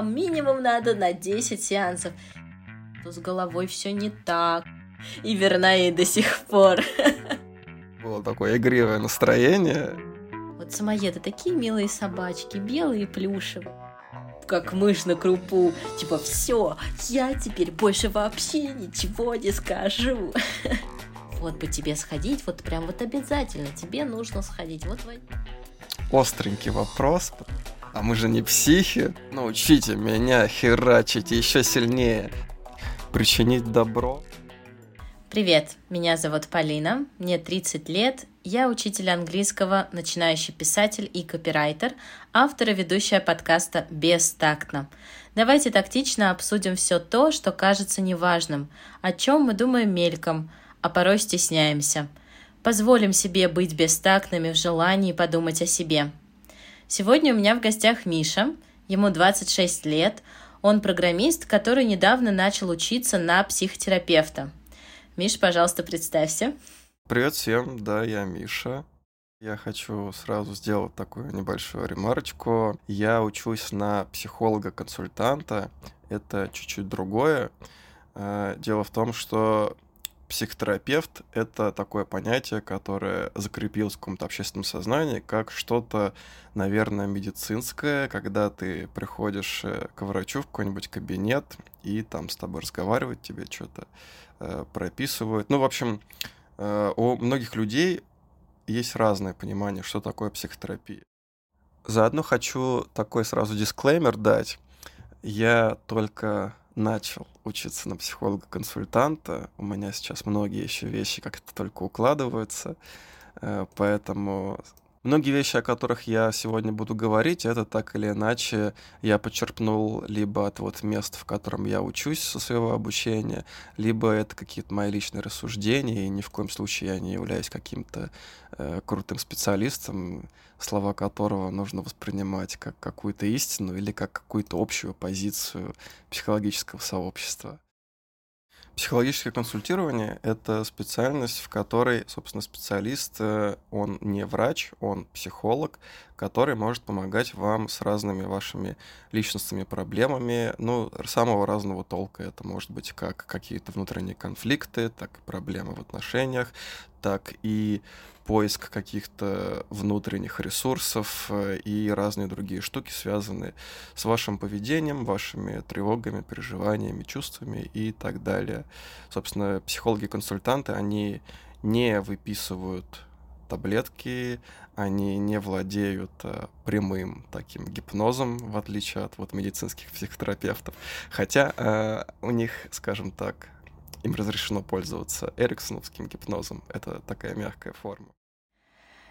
вам минимум надо на 10 сеансов. То с головой все не так. И верна ей до сих пор. Было такое игривое настроение. Вот самоеды такие милые собачки, белые и плюшевые. Как мышь на крупу. Типа, все, я теперь больше вообще ничего не скажу. Вот бы тебе сходить, вот прям вот обязательно тебе нужно сходить. Вот Остренький вопрос. А мы же не психи. Научите меня херачить еще сильнее. Причинить добро. Привет, меня зовут Полина, мне 30 лет, я учитель английского, начинающий писатель и копирайтер, автор и ведущая подкаста «Бестактно». Давайте тактично обсудим все то, что кажется неважным, о чем мы думаем мельком, а порой стесняемся. Позволим себе быть бестактными в желании подумать о себе. Сегодня у меня в гостях Миша, ему 26 лет, он программист, который недавно начал учиться на психотерапевта – Миш, пожалуйста, представься. Привет всем, да, я Миша. Я хочу сразу сделать такую небольшую ремарочку. Я учусь на психолога-консультанта. Это чуть-чуть другое. Э, дело в том, что психотерапевт — это такое понятие, которое закрепилось в каком-то общественном сознании, как что-то, наверное, медицинское, когда ты приходишь э, к врачу в какой-нибудь кабинет, и там с тобой разговаривают, тебе что-то Э, прописывают. Ну, в общем, э, у многих людей есть разное понимание, что такое психотерапия. Заодно хочу такой сразу дисклеймер дать. Я только начал учиться на психолога-консультанта. У меня сейчас многие еще вещи как-то только укладываются. Э, поэтому Многие вещи, о которых я сегодня буду говорить, это так или иначе я почерпнул либо от вот мест, в котором я учусь со своего обучения, либо это какие-то мои личные рассуждения, и ни в коем случае я не являюсь каким-то э, крутым специалистом, слова которого нужно воспринимать как какую-то истину или как какую-то общую позицию психологического сообщества. Психологическое консультирование — это специальность, в которой, собственно, специалист, э, он не врач, он психолог, который может помогать вам с разными вашими личностными проблемами, ну, самого разного толка. Это может быть как какие-то внутренние конфликты, так и проблемы в отношениях, так и поиск каких-то внутренних ресурсов э, и разные другие штуки, связанные с вашим поведением, вашими тревогами, переживаниями, чувствами и так далее. Собственно, психологи-консультанты, они не выписывают таблетки, они не владеют э, прямым таким гипнозом, в отличие от вот медицинских психотерапевтов. Хотя э, у них, скажем так, им разрешено пользоваться эриксоновским гипнозом. Это такая мягкая форма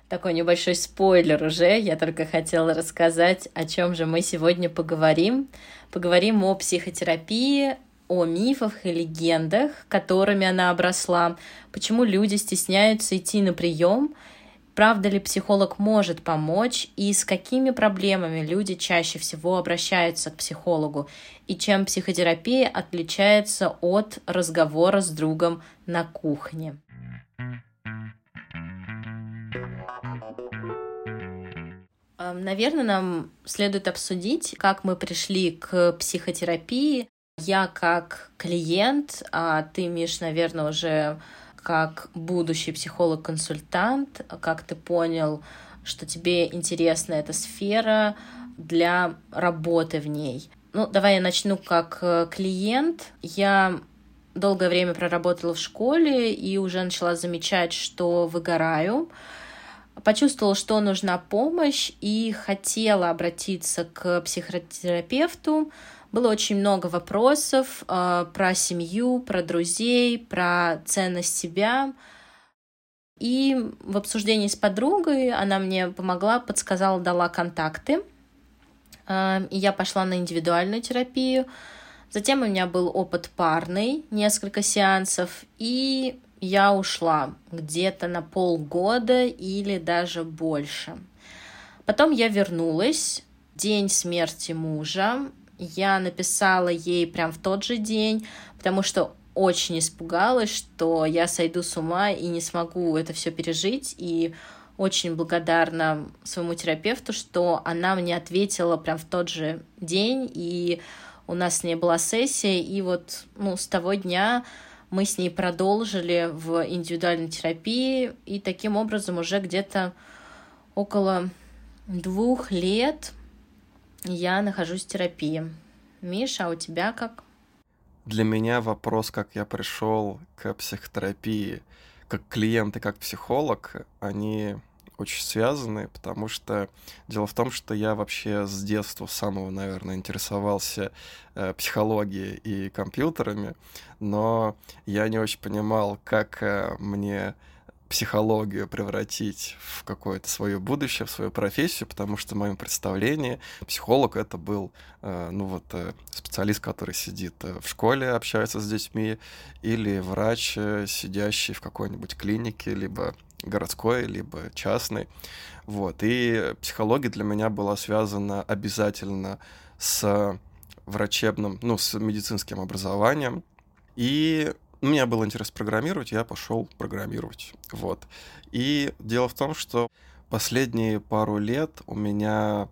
такой небольшой спойлер уже. Я только хотела рассказать, о чем же мы сегодня поговорим. Поговорим о психотерапии, о мифах и легендах, которыми она обросла, почему люди стесняются идти на прием, правда ли психолог может помочь и с какими проблемами люди чаще всего обращаются к психологу, и чем психотерапия отличается от разговора с другом на кухне. Наверное, нам следует обсудить, как мы пришли к психотерапии. Я как клиент, а ты, Миш, наверное, уже как будущий психолог-консультант, как ты понял, что тебе интересна эта сфера для работы в ней. Ну, давай я начну как э, клиент. Я долгое время проработала в школе и уже начала замечать, что выгораю почувствовала, что нужна помощь и хотела обратиться к психотерапевту. Было очень много вопросов э, про семью, про друзей, про ценность себя. И в обсуждении с подругой она мне помогла, подсказала, дала контакты. Э, и я пошла на индивидуальную терапию. Затем у меня был опыт парный, несколько сеансов, и я ушла где-то на полгода или даже больше. Потом я вернулась, день смерти мужа. Я написала ей прям в тот же день, потому что очень испугалась, что я сойду с ума и не смогу это все пережить. И очень благодарна своему терапевту, что она мне ответила прям в тот же день, и у нас с ней была сессия, и вот ну, с того дня мы с ней продолжили в индивидуальной терапии, и таким образом уже где-то около двух лет я нахожусь в терапии. Миша, а у тебя как? Для меня вопрос, как я пришел к психотерапии, как клиент и как психолог, они очень связаны, потому что дело в том, что я вообще с детства, самого, наверное, интересовался э, психологией и компьютерами, но я не очень понимал, как э, мне психологию превратить в какое-то свое будущее, в свою профессию, потому что в моем представлении психолог это был, э, ну вот, э, специалист, который сидит э, в школе, общается с детьми, или врач, сидящий в какой-нибудь клинике, либо городской, либо частной. Вот. И психология для меня была связана обязательно с врачебным, ну, с медицинским образованием. И у меня был интерес программировать, я пошел программировать. Вот. И дело в том, что последние пару лет у меня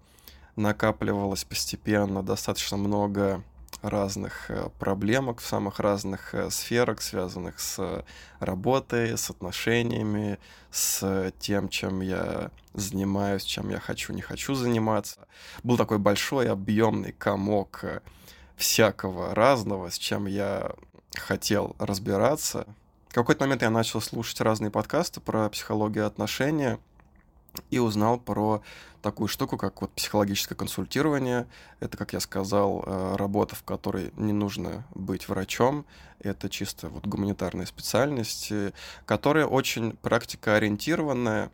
накапливалось постепенно достаточно много разных э, проблемок в самых разных э, сферах, связанных с работой, с отношениями, с тем, чем я занимаюсь, чем я хочу, не хочу заниматься. Был такой большой объемный комок э, всякого разного, с чем я хотел разбираться. В какой-то момент я начал слушать разные подкасты про психологию отношения и узнал про такую штуку, как вот психологическое консультирование. Это, как я сказал, э, работа, в которой не нужно быть врачом. Это чисто вот гуманитарная специальность, которая очень практикоориентированная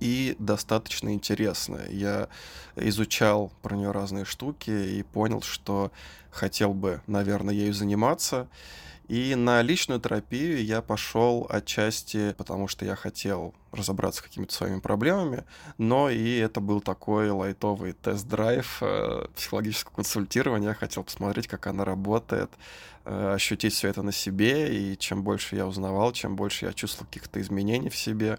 и достаточно интересная. Я изучал про нее разные штуки и понял, что хотел бы, наверное, ею заниматься. И на личную терапию я пошел отчасти, потому что я хотел разобраться с какими-то своими проблемами, но и это был такой лайтовый тест-драйв э, психологического консультирования. Я хотел посмотреть, как она работает, э, ощутить все это на себе, и чем больше я узнавал, чем больше я чувствовал каких-то изменений в себе,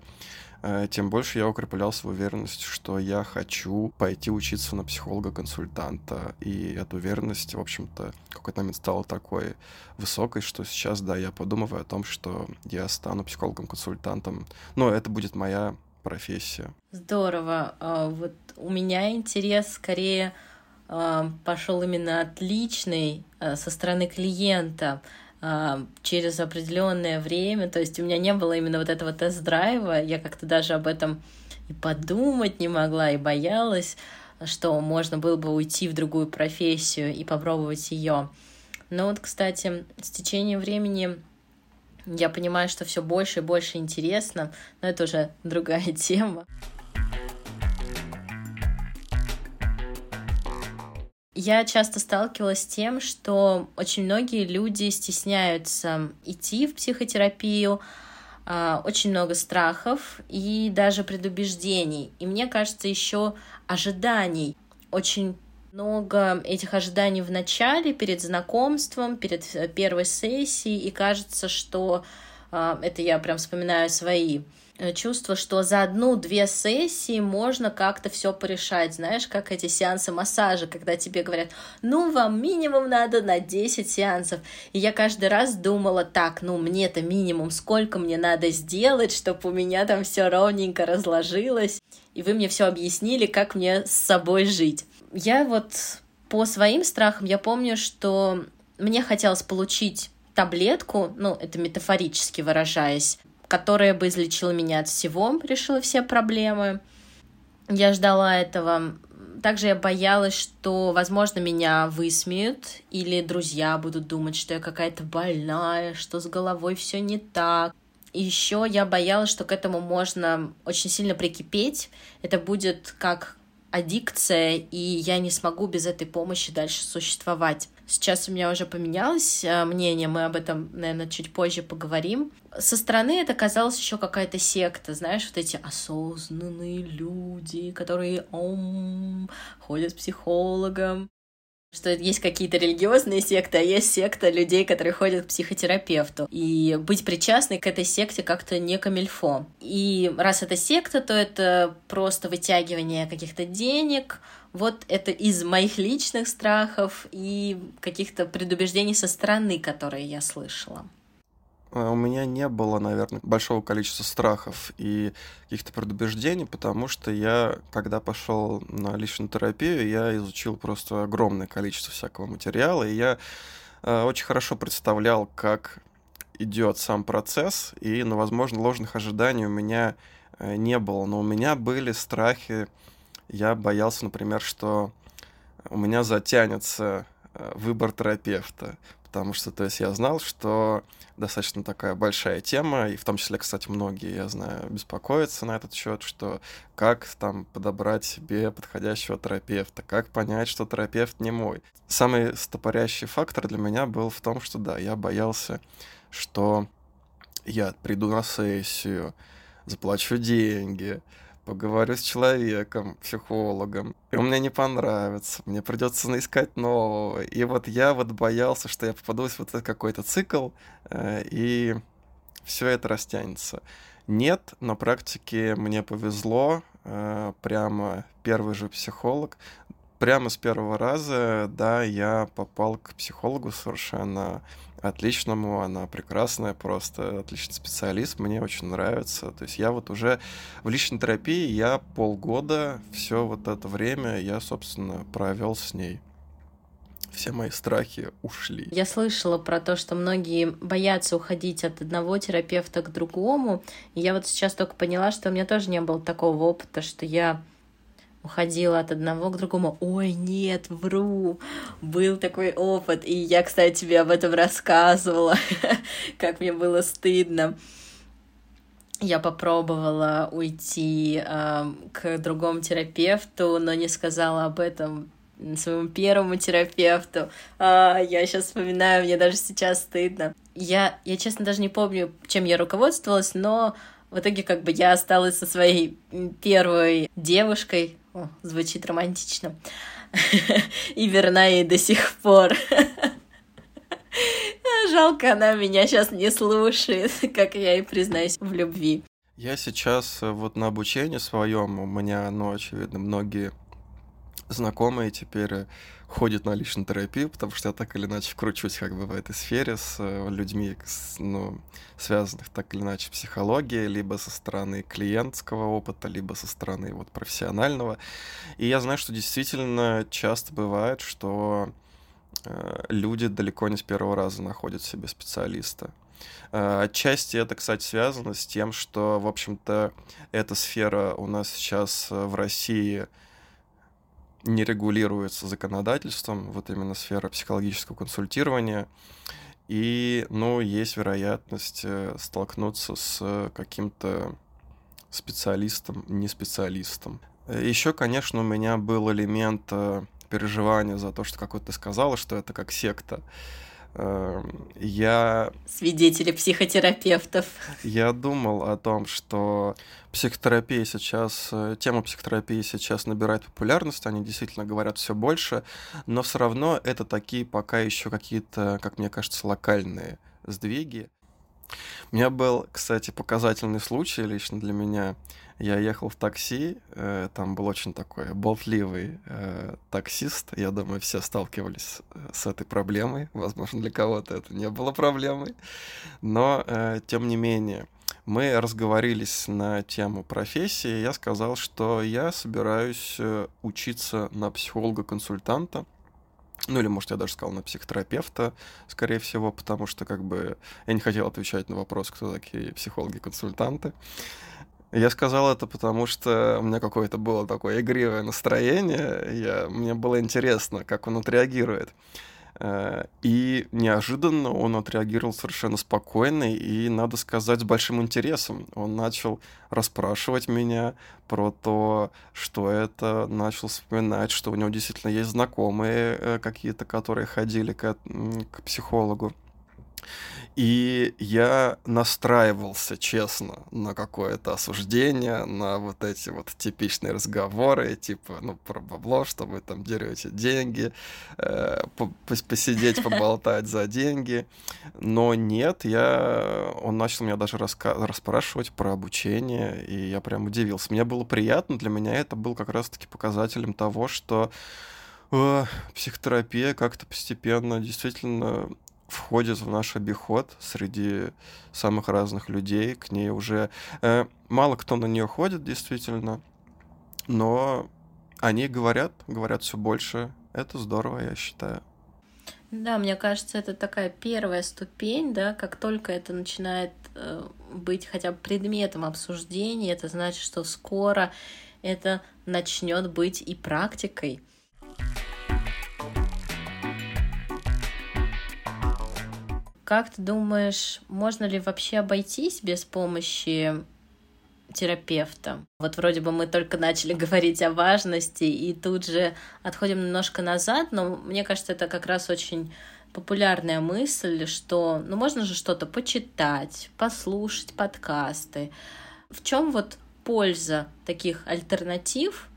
Э, тем больше я укреплял свою уверенность, что я хочу пойти учиться на психолога-консультанта. И эта уверенность, в общем-то, в какой-то момент стала такой высокой, что сейчас, да, я подумываю о том, что я стану психологом-консультантом. Но это будет моя профессия. Здорово. А, вот у меня интерес скорее а, пошел именно отличный а, со стороны клиента. Через определенное время. То есть у меня не было именно вот этого тест-драйва. Я как-то даже об этом и подумать не могла, и боялась, что можно было бы уйти в другую профессию и попробовать ее. Но вот, кстати, с течением времени я понимаю, что все больше и больше интересно, но это уже другая тема. Я часто сталкивалась с тем, что очень многие люди стесняются идти в психотерапию, а, очень много страхов и даже предубеждений. И мне кажется, еще ожиданий. Очень много этих ожиданий в начале, перед знакомством, перед э, первой сессией, и кажется, что а, это я прям вспоминаю свои Э, чувство, что за одну-две сессии можно как-то все порешать. Знаешь, как эти сеансы массажа, когда тебе говорят, ну, вам минимум надо на 10 сеансов. И я каждый раз думала, так, ну, мне-то минимум, сколько мне надо сделать, чтобы у меня там все ровненько разложилось. И вы мне все объяснили, как мне с собой жить. Я вот по своим страхам, я помню, что мне хотелось получить таблетку, ну, это метафорически выражаясь, которая бы излечила меня от всего, решила все проблемы. Я ждала этого. Также я боялась, что, возможно, меня высмеют, или друзья будут думать, что я какая-то больная, что с головой все не так. И еще я боялась, что к этому можно очень сильно прикипеть. Это будет как аддикция, и я не смогу без этой помощи дальше существовать. Сейчас у меня уже поменялось э, мнение, мы об этом, наверное, чуть позже поговорим. Со стороны это казалось еще какая-то секта, знаешь, вот эти осознанные люди, которые ом, ходят к психологам. Что есть какие-то религиозные секты, а есть секта людей, которые ходят к психотерапевту. И быть причастной к этой секте как-то не камильфо. И раз это секта, то это просто вытягивание каких-то денег, вот это из моих личных страхов и каких-то предубеждений со стороны, которые я слышала. А, у меня не было, наверное, большого количества страхов и каких-то предубеждений, потому что я, когда пошел на личную терапию, я изучил просто огромное количество всякого материала, и я э, очень хорошо представлял, как идет сам процесс, и, ну, возможно, ложных ожиданий у меня э, не было, но у меня были страхи, я боялся, например, что у меня затянется э, выбор терапевта, потому что, то есть, я знал, что достаточно такая большая тема, и в том числе, кстати, многие, я знаю, беспокоятся на этот счет, что как там подобрать себе подходящего терапевта, как понять, что терапевт не мой. Самый стопорящий фактор для меня был в том, что да, я боялся, что я приду на сессию, заплачу деньги, поговорю с человеком, психологом, и он мне не понравится, мне придется искать нового. И вот я вот боялся, что я попадусь в вот этот какой-то цикл, э, и все это растянется. Нет, на практике мне повезло, э, прямо первый же психолог, прямо с первого раза, да, я попал к психологу совершенно отличному, она прекрасная, просто отличный специалист, мне очень нравится. То есть я вот уже в личной терапии, я полгода, все вот это время я, собственно, провел с ней все мои страхи ушли. Я слышала про то, что многие боятся уходить от одного терапевта к другому. И я вот сейчас только поняла, что у меня тоже не было такого опыта, что я уходила от одного к другому. Ой, нет, вру. Был такой опыт. И я, кстати, тебе об этом рассказывала, как мне было стыдно. Я попробовала уйти э, к другому терапевту, но не сказала об этом своему первому терапевту. А, я сейчас вспоминаю, мне даже сейчас стыдно. Я, я, честно, даже не помню, чем я руководствовалась, но в итоге как бы я осталась со своей первой девушкой, о, звучит романтично. И верна ей до сих пор. Жалко, она меня сейчас не слушает, как я и признаюсь в любви. Я сейчас э, вот на обучении своем, у меня, ну, очевидно, многие знакомые теперь э, ходят на личную терапию, потому что я так или иначе кручусь как бы в этой сфере с э, людьми, ну, связанных так или иначе с психологией, либо со стороны клиентского опыта, либо со стороны вот профессионального. И я знаю, что действительно часто бывает, что э, люди далеко не с первого раза находят себе специалиста. Э, отчасти это, кстати, связано с тем, что, в общем-то, эта сфера у нас сейчас в России не регулируется законодательством, вот именно сфера психологического консультирования. И, ну, есть вероятность э, столкнуться с каким-то специалистом, не специалистом. Еще, конечно, у меня был элемент э, переживания за то, что, как вот ты сказала, что это как секта. Эм, я... Свидетели психотерапевтов. Я думал о том, что психотерапия сейчас, э, тема психотерапии сейчас набирает популярность, они действительно говорят все больше, но все равно это такие пока еще какие-то, как мне кажется, локальные сдвиги. У меня был, кстати, показательный случай лично для меня. Я ехал в такси, э, там был очень такой болтливый э, таксист. Я думаю, все сталкивались э, с этой проблемой. Возможно, для кого-то это не было проблемой. Но, э, тем не менее, мы разговорились на тему профессии. Я сказал, что я собираюсь э, учиться на психолога-консультанта. Ну или, может, я даже сказал на психотерапевта, скорее всего, потому что как бы я не хотел отвечать на вопрос, кто такие психологи-консультанты. Я сказал это потому, что у меня какое-то было такое игривое настроение, я, мне было интересно, как он отреагирует. Э, и неожиданно он отреагировал совершенно спокойно и, надо сказать, с большим интересом. Он начал расспрашивать меня про то, что это, начал вспоминать, что у него действительно есть знакомые э, какие-то, которые ходили к, к психологу. И я настраивался, честно, на какое-то осуждение, на вот эти вот типичные разговоры, типа, ну, про бабло, что вы там дерете деньги, э, посидеть, поболтать за деньги. Но нет, я... Он начал меня даже раска... расспрашивать про обучение, и я прям удивился. Мне было приятно, для меня это был как раз-таки показателем того, что психотерапия как-то постепенно действительно входит в наш обиход среди самых разных людей. К ней уже э, мало кто на нее ходит, действительно, но они говорят, говорят все больше. Это здорово, я считаю. Да, мне кажется, это такая первая ступень, да, как только это начинает э, быть хотя бы предметом обсуждения, это значит, что скоро это начнет быть и практикой. Как ты думаешь, можно ли вообще обойтись без помощи терапевта? Вот вроде бы мы только начали говорить о важности и тут же отходим немножко назад, но мне кажется, это как раз очень популярная мысль, что ну можно же что-то почитать, послушать подкасты. В чем вот польза таких альтернатив,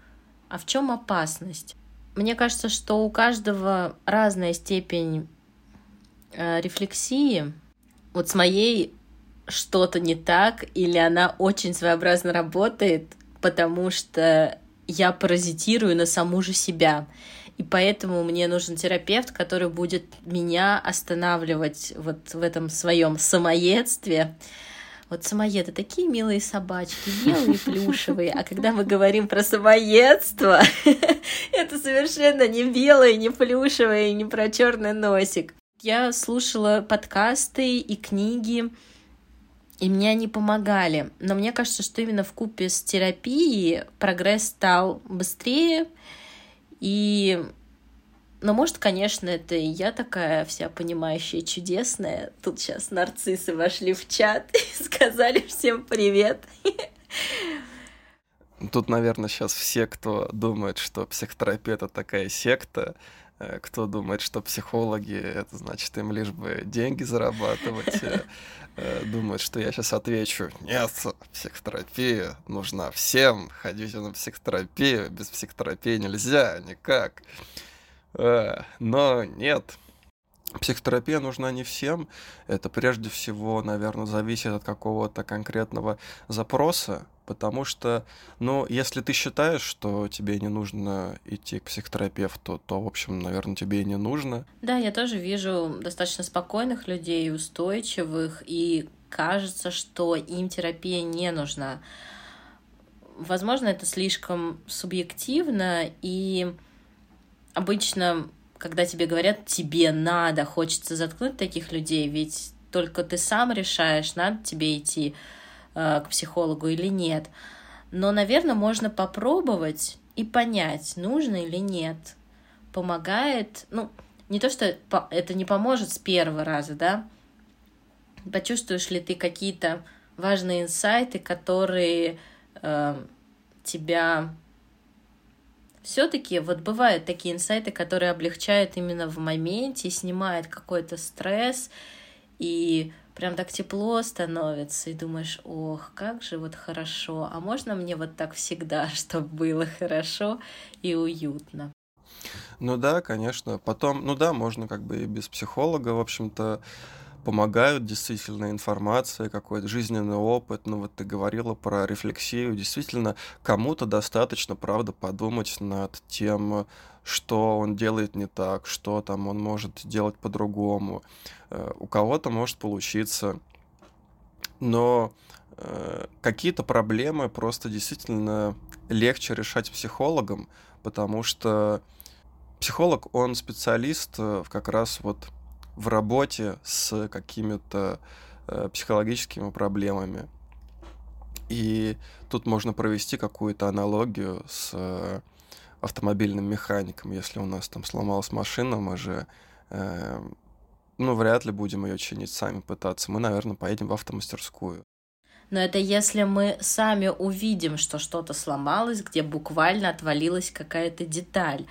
а в чем опасность? Мне кажется, что у каждого разная степень рефлексии, вот с моей что-то не так, или она очень своеобразно работает, потому что я паразитирую на саму же себя. И поэтому мне нужен терапевт, который будет меня останавливать вот в этом своем самоедстве. Вот самоеды такие милые собачки, белые, плюшевые. А когда мы говорим про самоедство, это совершенно не белое, не плюшевое и не про черный носик. Я слушала подкасты и книги, и мне они помогали. Но мне кажется, что именно в купе с терапией прогресс стал быстрее. И, ну, может, конечно, это и я такая вся понимающая, чудесная. Тут сейчас нарциссы вошли в чат и сказали всем привет. Тут, наверное, сейчас все, кто думает, что психотерапия это такая секта, кто думает, что психологи, это значит им лишь бы деньги зарабатывать, э, э, думает, что я сейчас отвечу, нет, психотерапия нужна всем, ходите на психотерапию, без психотерапии нельзя, никак. Но нет, Психотерапия нужна не всем. Это прежде всего, наверное, зависит от какого-то конкретного запроса, потому что, ну, если ты считаешь, что тебе не нужно идти к психотерапевту, то, в общем, наверное, тебе и не нужно. Да, я тоже вижу достаточно спокойных людей, устойчивых, и кажется, что им терапия не нужна. Возможно, это слишком субъективно, и обычно когда тебе говорят, тебе надо, хочется заткнуть таких людей, ведь только ты сам решаешь, надо тебе идти к психологу или нет. Но, наверное, можно попробовать и понять, нужно или нет. Помогает, ну, не то, что это не поможет с первого раза, да, почувствуешь ли ты какие-то важные инсайты, которые э, тебя все-таки вот бывают такие инсайты, которые облегчают именно в моменте, снимают какой-то стресс, и прям так тепло становится, и думаешь, ох, как же вот хорошо, а можно мне вот так всегда, чтобы было хорошо и уютно? Ну да, конечно. Потом, ну да, можно как бы и без психолога, в общем-то, помогают действительно информация, какой-то жизненный опыт. Ну вот ты говорила про рефлексию. Действительно, кому-то достаточно, правда, подумать над тем, что он делает не так, что там он может делать по-другому. Э, у кого-то может получиться. Но э, какие-то проблемы просто действительно легче решать психологом, потому что психолог, он специалист э, как раз вот в работе с какими-то э, психологическими проблемами. И тут можно провести какую-то аналогию с э, автомобильным механиком. Если у нас там сломалась машина, мы же э, ну, вряд ли будем ее чинить сами пытаться. Мы, наверное, поедем в автомастерскую. Но это если мы сами увидим, что что-то сломалось, где буквально отвалилась какая-то деталь.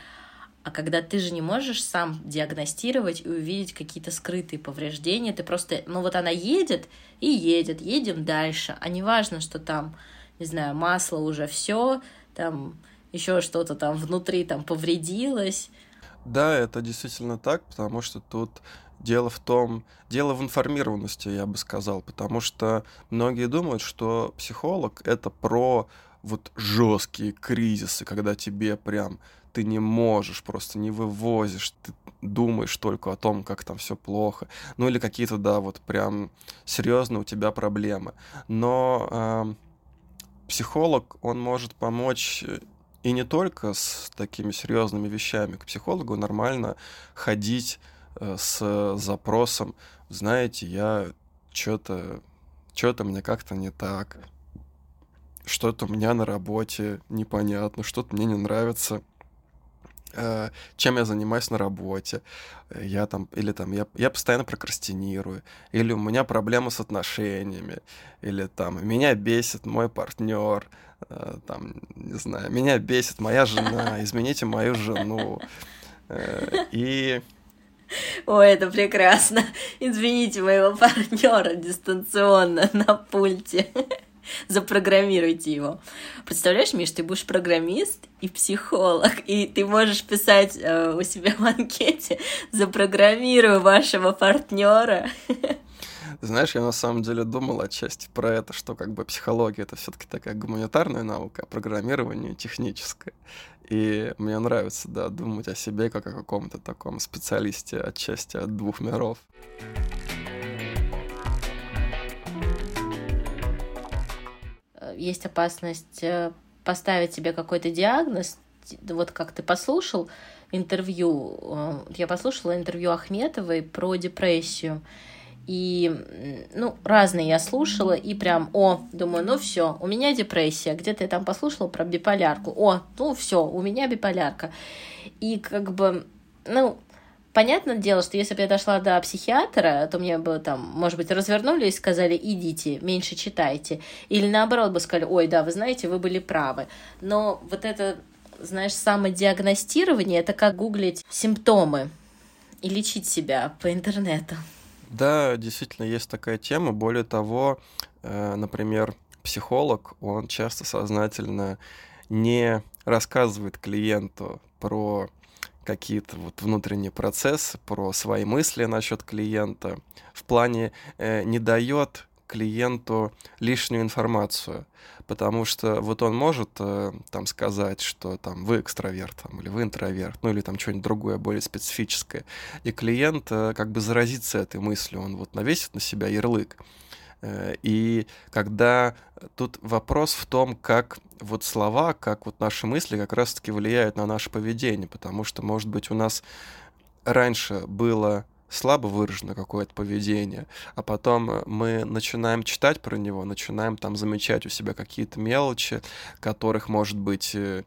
А когда ты же не можешь сам диагностировать и увидеть какие-то скрытые повреждения, ты просто, ну вот она едет и едет, едем дальше. А не важно, что там, не знаю, масло уже все, там еще что-то там внутри там повредилось. Да, это действительно так, потому что тут дело в том, дело в информированности, я бы сказал, потому что многие думают, что психолог это про вот жесткие кризисы, когда тебе прям ты не можешь, просто не вывозишь, ты думаешь только о том, как там все плохо, ну или какие-то, да, вот прям серьезно у тебя проблемы. Но э, психолог, он может помочь э, и не только с такими серьезными вещами. К психологу нормально ходить э, с запросом, знаете, я что-то что-то мне как-то не так, что-то у меня на работе непонятно, что-то мне не нравится. Э, чем я занимаюсь на работе, я там, или там, я, я постоянно прокрастинирую, или у меня проблемы с отношениями, или там, меня бесит мой партнер, э, там, не знаю, меня бесит моя жена, измените мою жену. Э, и Ой, это прекрасно. Извините моего партнера дистанционно на пульте. Запрограммируйте его. Представляешь, Миш, ты будешь программист и психолог, и ты можешь писать э, у себя в анкете «Запрограммирую вашего партнера». Знаешь, я на самом деле думал отчасти про это, что как бы психология это все-таки такая гуманитарная наука, а программирование техническое. И мне нравится, да, думать о себе как о каком-то таком специалисте отчасти от двух миров. Есть опасность э, поставить себе какой-то диагноз, вот как ты послушал интервью, э, я послушала интервью Ахметовой про депрессию, и, ну, разные я слушала, и прям, о, думаю, ну все, у меня депрессия. Где-то я там послушала про биполярку. О, ну все, у меня биполярка. И как бы, ну, Понятное дело, что если бы я дошла до психиатра, то мне бы там, может быть, развернули и сказали, идите, меньше читайте. Или наоборот бы сказали, ой, да, вы знаете, вы были правы. Но вот это, знаешь, самодиагностирование, это как гуглить симптомы и лечить себя по интернету. Да, действительно, есть такая тема. Более того, э, например, психолог, он часто сознательно не рассказывает клиенту про какие-то вот внутренние процессы, про свои мысли насчет клиента, в плане э, не дает клиенту лишнюю информацию, потому что вот он может э, там сказать, что там вы экстраверт там, или вы интроверт, ну или там что-нибудь другое, более специфическое, и клиент э, как бы заразится этой мыслью, он вот навесит на себя ярлык. Э, и когда тут вопрос в том, как вот слова, как вот наши мысли как раз-таки влияют на наше поведение, потому что, может быть, у нас раньше было слабо выражено какое-то поведение, а потом мы начинаем читать про него, начинаем там замечать у себя какие-то мелочи, которых, может быть, э,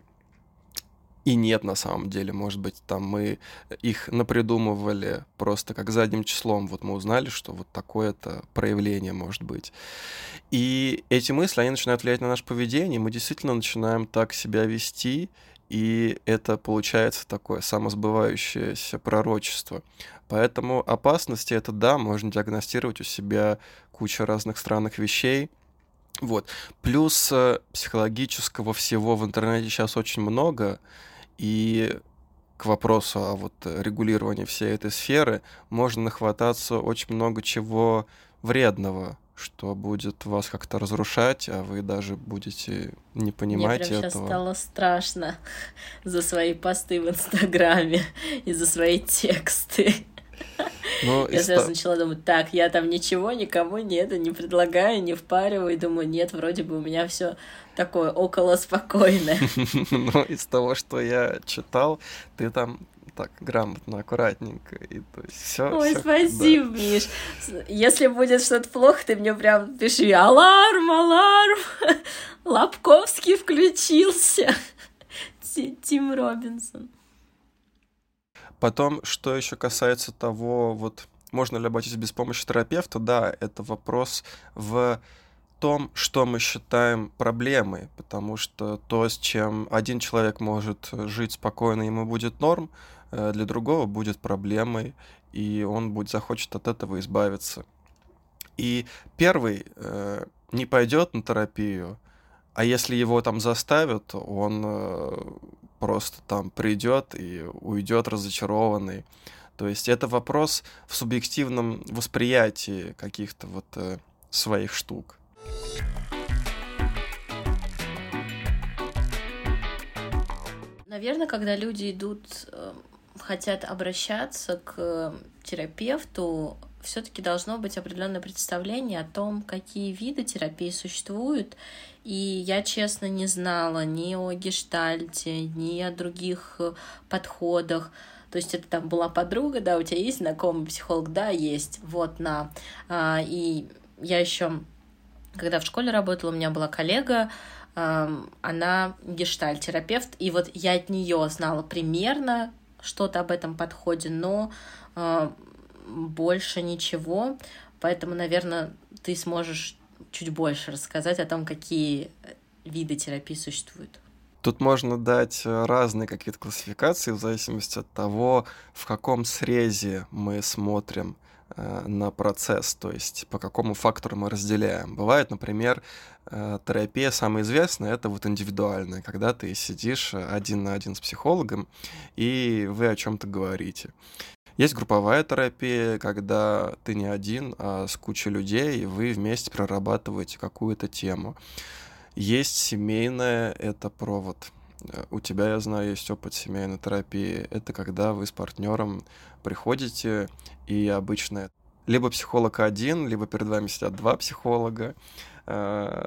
и нет на самом деле. Может быть, там мы их напридумывали просто как задним числом. Вот мы узнали, что вот такое-то проявление может быть. И эти мысли, они начинают влиять на наше поведение, мы действительно начинаем так себя вести, и это получается такое самосбывающееся пророчество. Поэтому опасности это да, можно диагностировать у себя кучу разных странных вещей, вот. Плюс э, психологического всего в интернете сейчас очень много, и к вопросу о вот регулировании всей этой сферы можно нахвататься очень много чего вредного, что будет вас как-то разрушать, а вы даже будете не понимать Мне прям этого. сейчас стало страшно за свои посты в Инстаграме и за свои тексты. Ну, я сразу ста... начала думать, так, я там ничего никому не это не предлагаю, не впариваю, думаю, нет, вроде бы у меня все такое около спокойное. Ну, из того, что я читал, ты там так грамотно, аккуратненько. И то есть все. Ой, всё, спасибо, да. Миш. Если будет что-то плохо, ты мне прям пиши аларм, аларм. Лобковский включился. Тим Робинсон. Потом, что еще касается того, вот можно ли обойтись без помощи терапевта, да, это вопрос в том, что мы считаем проблемой, потому что то, с чем один человек может жить спокойно, ему будет норм, э, для другого будет проблемой, и он будет захочет от этого избавиться. И первый э, не пойдет на терапию, а если его там заставят, он э, просто там придет и уйдет разочарованный. То есть это вопрос в субъективном восприятии каких-то вот э, своих штук. Наверное, когда люди идут, э, хотят обращаться к терапевту, все-таки должно быть определенное представление о том, какие виды терапии существуют. И я, честно, не знала ни о гештальте, ни о других подходах. То есть это там была подруга, да, у тебя есть знакомый психолог, да, есть, вот на. А, и я еще, когда в школе работала, у меня была коллега, она гештальтерапевт, и вот я от нее знала примерно что-то об этом подходе, но а, больше ничего, поэтому, наверное, ты сможешь чуть больше рассказать о том, какие виды терапии существуют. Тут можно дать э, разные какие-то классификации в зависимости от того, в каком срезе мы смотрим э, на процесс, то есть по какому фактору мы разделяем. Бывает, например, э, терапия самая известная, это вот индивидуальная, когда ты сидишь один на один с психологом, и вы о чем-то говорите. Есть групповая терапия, когда ты не один, а с кучей людей, и вы вместе прорабатываете какую-то тему. Есть семейная, это провод. Э, у тебя, я знаю, есть опыт семейной терапии. Это когда вы с партнером приходите, и обычно либо психолог один, либо перед вами сидят два психолога,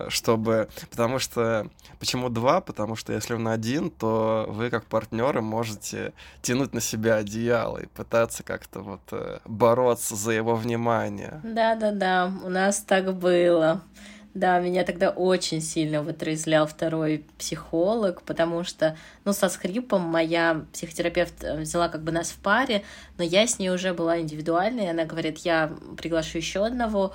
чтобы... Потому что... Почему два? Потому что если он один, то вы как партнеры можете тянуть на себя одеяло и пытаться как-то вот э, бороться за его внимание. Да-да-да, у нас так было. Да, меня тогда очень сильно вытрезвлял второй психолог, потому что, ну, со скрипом моя психотерапевт э, взяла как бы нас в паре, но я с ней уже была индивидуальной, и она говорит, я приглашу еще одного,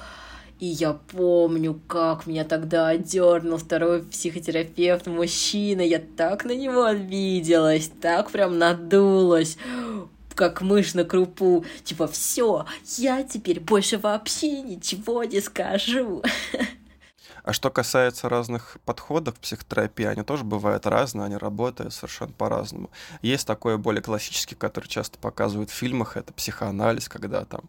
и я помню, как меня тогда одернул второй психотерапевт, мужчина. Я так на него обиделась, так прям надулась как мышь на крупу. Типа, все, я теперь больше вообще ничего не скажу. А что касается разных подходов к психотерапии, они тоже бывают разные, они работают совершенно по-разному. Есть такой более классический, который часто показывают в фильмах, это психоанализ, когда там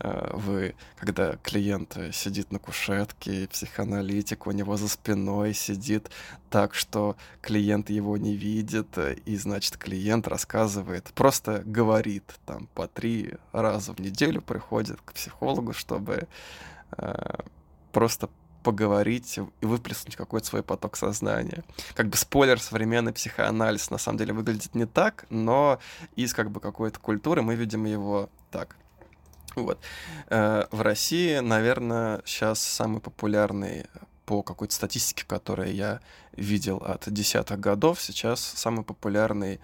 э, вы, когда клиент сидит на кушетке, психоаналитик у него за спиной сидит так, что клиент его не видит, и, значит, клиент рассказывает, просто говорит там по три раза в неделю приходит к психологу, чтобы э, просто поговорить и выплеснуть какой-то свой поток сознания. Как бы спойлер, современный психоанализ на самом деле выглядит не так, но из как бы какой-то культуры мы видим его так. Вот. Э, в России, наверное, сейчас самый популярный по какой-то статистике, которую я видел от десятых годов, сейчас самый популярный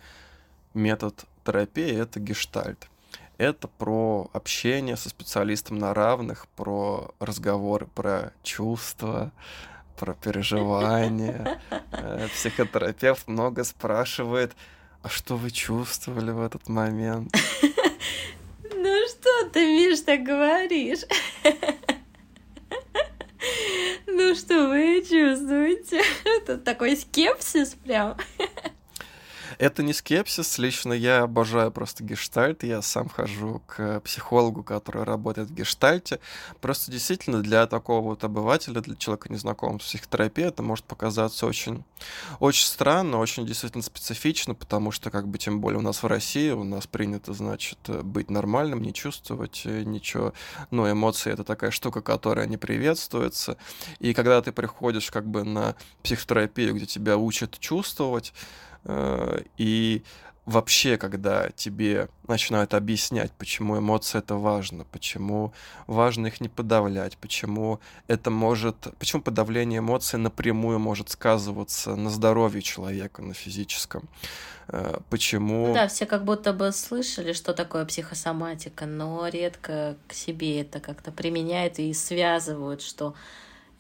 метод терапии — это гештальт. Это про общение со специалистом на равных, про разговоры, про чувства, про переживания. Э, психотерапевт много спрашивает, а что вы чувствовали в этот момент? Ну что ты, Миш, так говоришь? Ну что вы чувствуете? Это такой скепсис прям. Это не скепсис. Лично я обожаю просто гештальт. Я сам хожу к психологу, который работает в гештальте. Просто действительно для такого вот обывателя, для человека незнакомого с психотерапией, это может показаться очень, очень странно, очень действительно специфично, потому что, как бы, тем более у нас в России, у нас принято, значит, быть нормальным, не чувствовать э, ничего. Но эмоции — это такая штука, которая не приветствуется. И когда ты приходишь как бы на психотерапию, где тебя учат чувствовать, и вообще, когда тебе начинают объяснять, почему эмоции это важно, почему важно их не подавлять, почему это может, почему подавление эмоций напрямую может сказываться на здоровье человека, на физическом, э, почему... Да, все как будто бы слышали, что такое психосоматика, но редко к себе это как-то применяют и связывают, что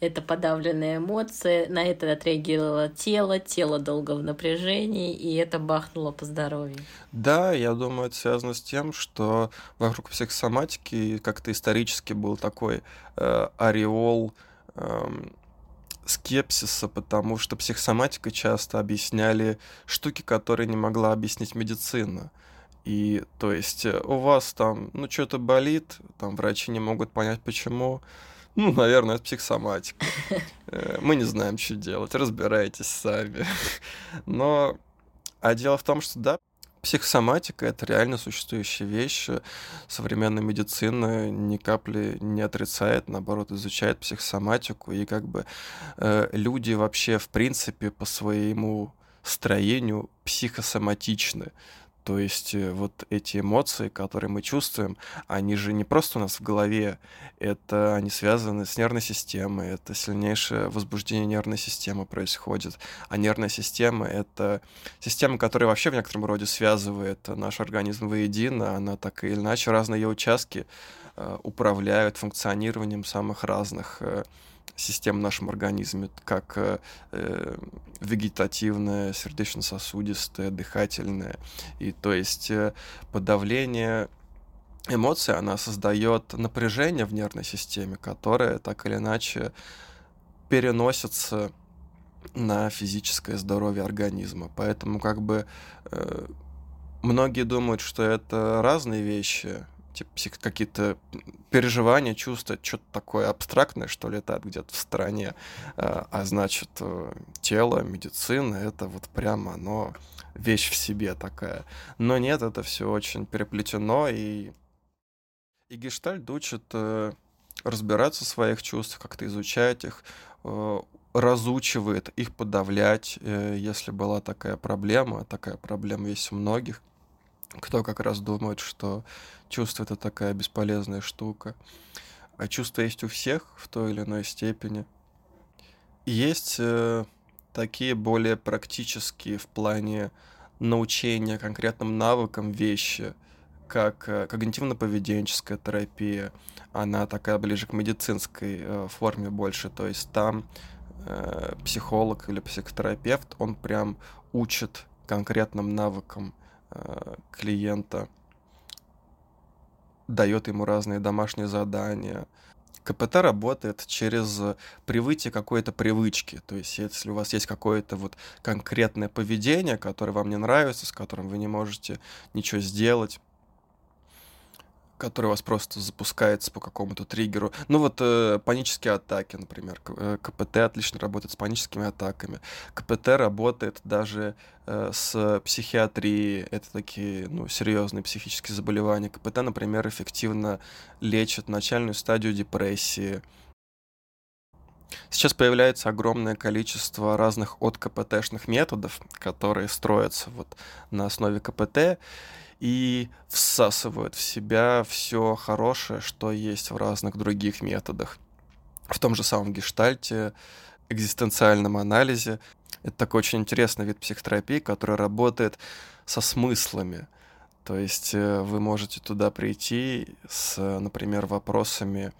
это подавленная эмоция, на это отреагировало тело, тело долго в напряжении, и это бахнуло по здоровью. Да, я думаю, это связано с тем, что вокруг психосоматики как-то исторически был такой э, ореол э, скепсиса, потому что психосоматика часто объясняли штуки, которые не могла объяснить медицина. И то есть э, у вас там, ну, что-то болит, там врачи не могут понять, почему. Ну, наверное, это психосоматика. Э, мы не знаем, что делать, разбирайтесь сами. Но, а дело в том, что, да, психосоматика — это реально существующая вещь. Современная медицина ни капли не отрицает, наоборот, изучает психосоматику. И как бы э, люди вообще, в принципе, по своему строению психосоматичны. То есть э, вот эти эмоции, которые мы чувствуем, они же не просто у нас в голове, это они связаны с нервной системой, это сильнейшее возбуждение нервной системы происходит. А нервная система — это система, которая вообще в некотором роде связывает наш организм воедино, она так или иначе, разные ее участки э, управляют функционированием самых разных э, систем в нашем организме, как э, э, вегетативная, сердечно-сосудистая, дыхательная. И то есть э, подавление эмоций, она создает напряжение в нервной системе, которое так или иначе переносится на физическое здоровье организма. Поэтому как бы э, многие думают, что это разные вещи, типа какие-то переживания, чувства, что-то такое абстрактное, что летает где-то в стороне. А, а значит, э, тело, медицина, это вот прямо оно вещь в себе такая. Но нет, это все очень переплетено, и, и гештальт учит э, разбираться в своих чувствах, как-то изучать их, э, разучивает их подавлять, если была такая проблема. Такая проблема есть у многих — кто как раз думает, что чувство это такая бесполезная штука. А чувства есть у всех в той или иной степени. Есть э, такие более практические в плане научения конкретным навыкам вещи, как э, когнитивно-поведенческая терапия. Она такая ближе к медицинской э, форме больше. То есть там э, психолог или психотерапевт, он прям учит конкретным навыкам клиента, дает ему разные домашние задания. КПТ работает через привытие какой-то привычки. То есть, если у вас есть какое-то вот конкретное поведение, которое вам не нравится, с которым вы не можете ничего сделать, который у вас просто запускается по какому-то триггеру. Ну вот э, панические атаки, например. Э, КПТ отлично работает с паническими атаками. КПТ работает даже э, с психиатрией. Это такие ну, серьезные психические заболевания. КПТ, например, эффективно лечит начальную стадию депрессии. Сейчас появляется огромное количество разных от КПТшных методов, которые строятся вот на основе КПТ и всасывают в себя все хорошее, что есть в разных других методах. В том же самом гештальте, экзистенциальном анализе. Это такой очень интересный вид психотерапии, который работает со смыслами. То есть э, вы можете туда прийти с, например, вопросами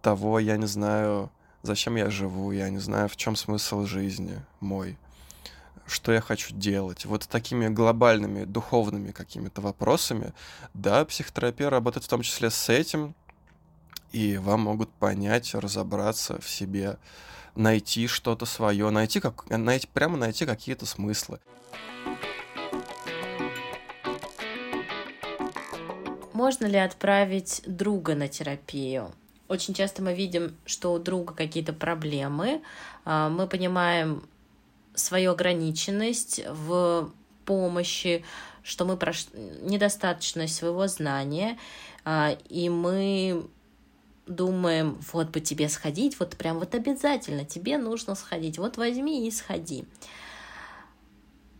того, я не знаю, зачем я живу, я не знаю, в чем смысл жизни мой что я хочу делать. Вот такими глобальными духовными какими-то вопросами, да, психотерапия работает в том числе с этим, и вам могут понять, разобраться в себе, найти что-то свое, найти, как, найти, прямо найти какие-то смыслы. Можно ли отправить друга на терапию? Очень часто мы видим, что у друга какие-то проблемы. А, мы понимаем, свою ограниченность в помощи, что мы прош... недостаточность своего знания, а, и мы думаем, вот бы тебе сходить, вот прям вот обязательно тебе нужно сходить, вот возьми и сходи.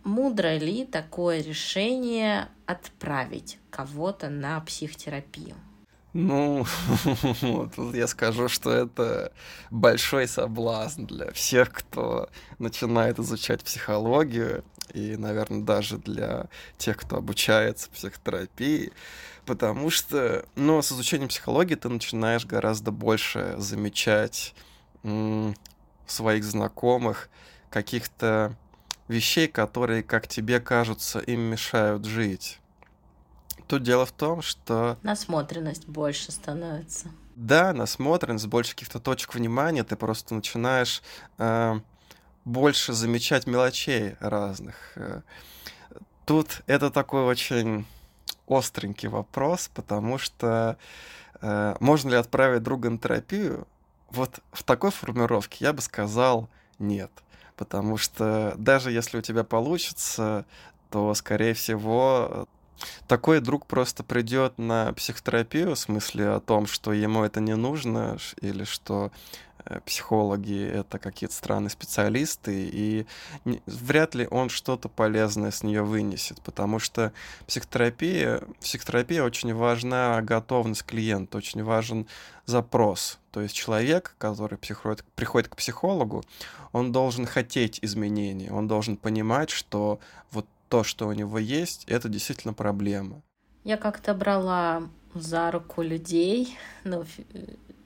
Мудро ли такое решение отправить кого-то на психотерапию? Ну, вот я скажу, что это большой соблазн для всех, кто начинает изучать психологию, и, наверное, даже для тех, кто обучается психотерапии, потому что, ну, с изучением психологии ты начинаешь гораздо больше замечать своих знакомых каких-то вещей, которые, как тебе кажутся, им мешают жить. Тут дело в том, что... Насмотренность больше становится. Да, насмотренность, больше каких-то точек внимания, ты просто начинаешь э, больше замечать мелочей разных. Э. Тут это такой очень остренький вопрос, потому что э, можно ли отправить друга на терапию? Вот в такой формулировке я бы сказал нет. Потому что даже если у тебя получится, то, скорее всего, такой друг просто придет на психотерапию, в смысле о том, что ему это не нужно, или что э, психологи это какие-то странные специалисты, и вряд ли он что-то полезное с нее вынесет, потому что психотерапия, психотерапия очень важна готовность клиента, очень важен запрос. То есть человек, который приходит, приходит к психологу, он должен хотеть изменений, он должен понимать, что вот то, что у него есть, это действительно проблема. Я как-то брала за руку людей, ну,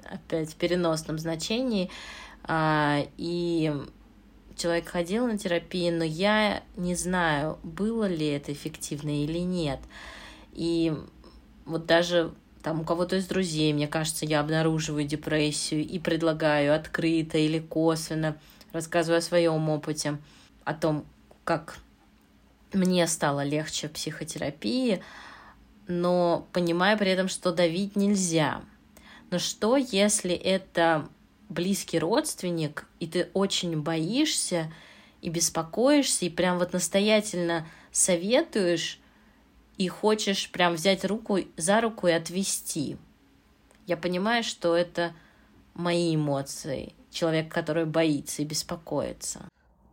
опять в переносном значении, а, и человек ходил на терапию, но я не знаю, было ли это эффективно или нет. И вот даже там у кого-то из друзей, мне кажется, я обнаруживаю депрессию и предлагаю открыто или косвенно, рассказываю о своем опыте, о том, как мне стало легче психотерапии, но понимая при этом, что давить нельзя. Но что, если это близкий родственник, и ты очень боишься и беспокоишься, и прям вот настоятельно советуешь, и хочешь прям взять руку за руку и отвести. Я понимаю, что это мои эмоции, человек, который боится и беспокоится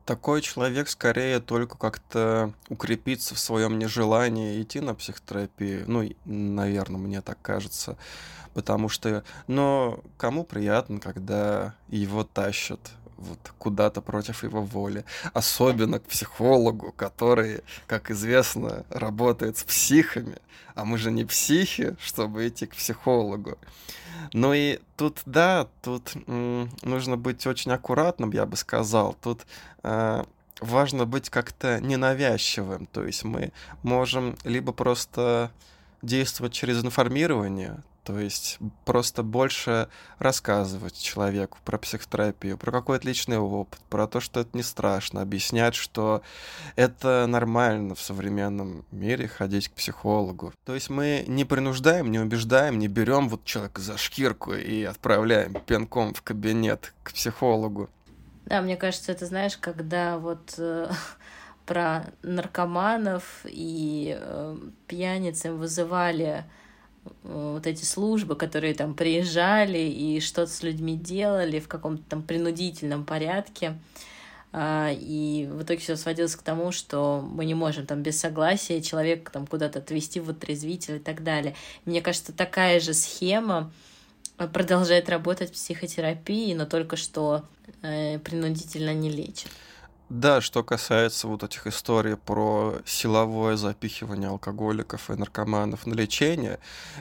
такой человек скорее только как-то укрепится в своем нежелании идти на психотерапию. Ну, наверное, мне так кажется. Потому что, но кому приятно, когда его тащат вот куда-то против его воли. Особенно к психологу, который, как известно, работает с психами. А мы же не психи, чтобы идти к психологу. Ну и тут, да, тут нужно быть очень аккуратным, я бы сказал. Тут э, важно быть как-то ненавязчивым. То есть мы можем либо просто действовать через информирование, то есть просто больше рассказывать человеку про психотерапию, про какой-то личный опыт, про то, что это не страшно, объяснять, что это нормально в современном мире ходить к психологу. То есть мы не принуждаем, не убеждаем, не берем вот человека за шкирку и отправляем пинком в кабинет к психологу. Да, мне кажется, это знаешь, когда вот э, про наркоманов и э, пьяниц им вызывали вот эти службы, которые там приезжали и что-то с людьми делали в каком-то там принудительном порядке. А, и в итоге все сводилось к тому, что мы не можем там без согласия человека там куда-то отвести в отрезвитель и так далее. Мне кажется, такая же схема э, продолжает работать в психотерапии, но только что э, принудительно не лечит. Да, что касается вот этих историй про силовое запихивание алкоголиков и наркоманов на лечение,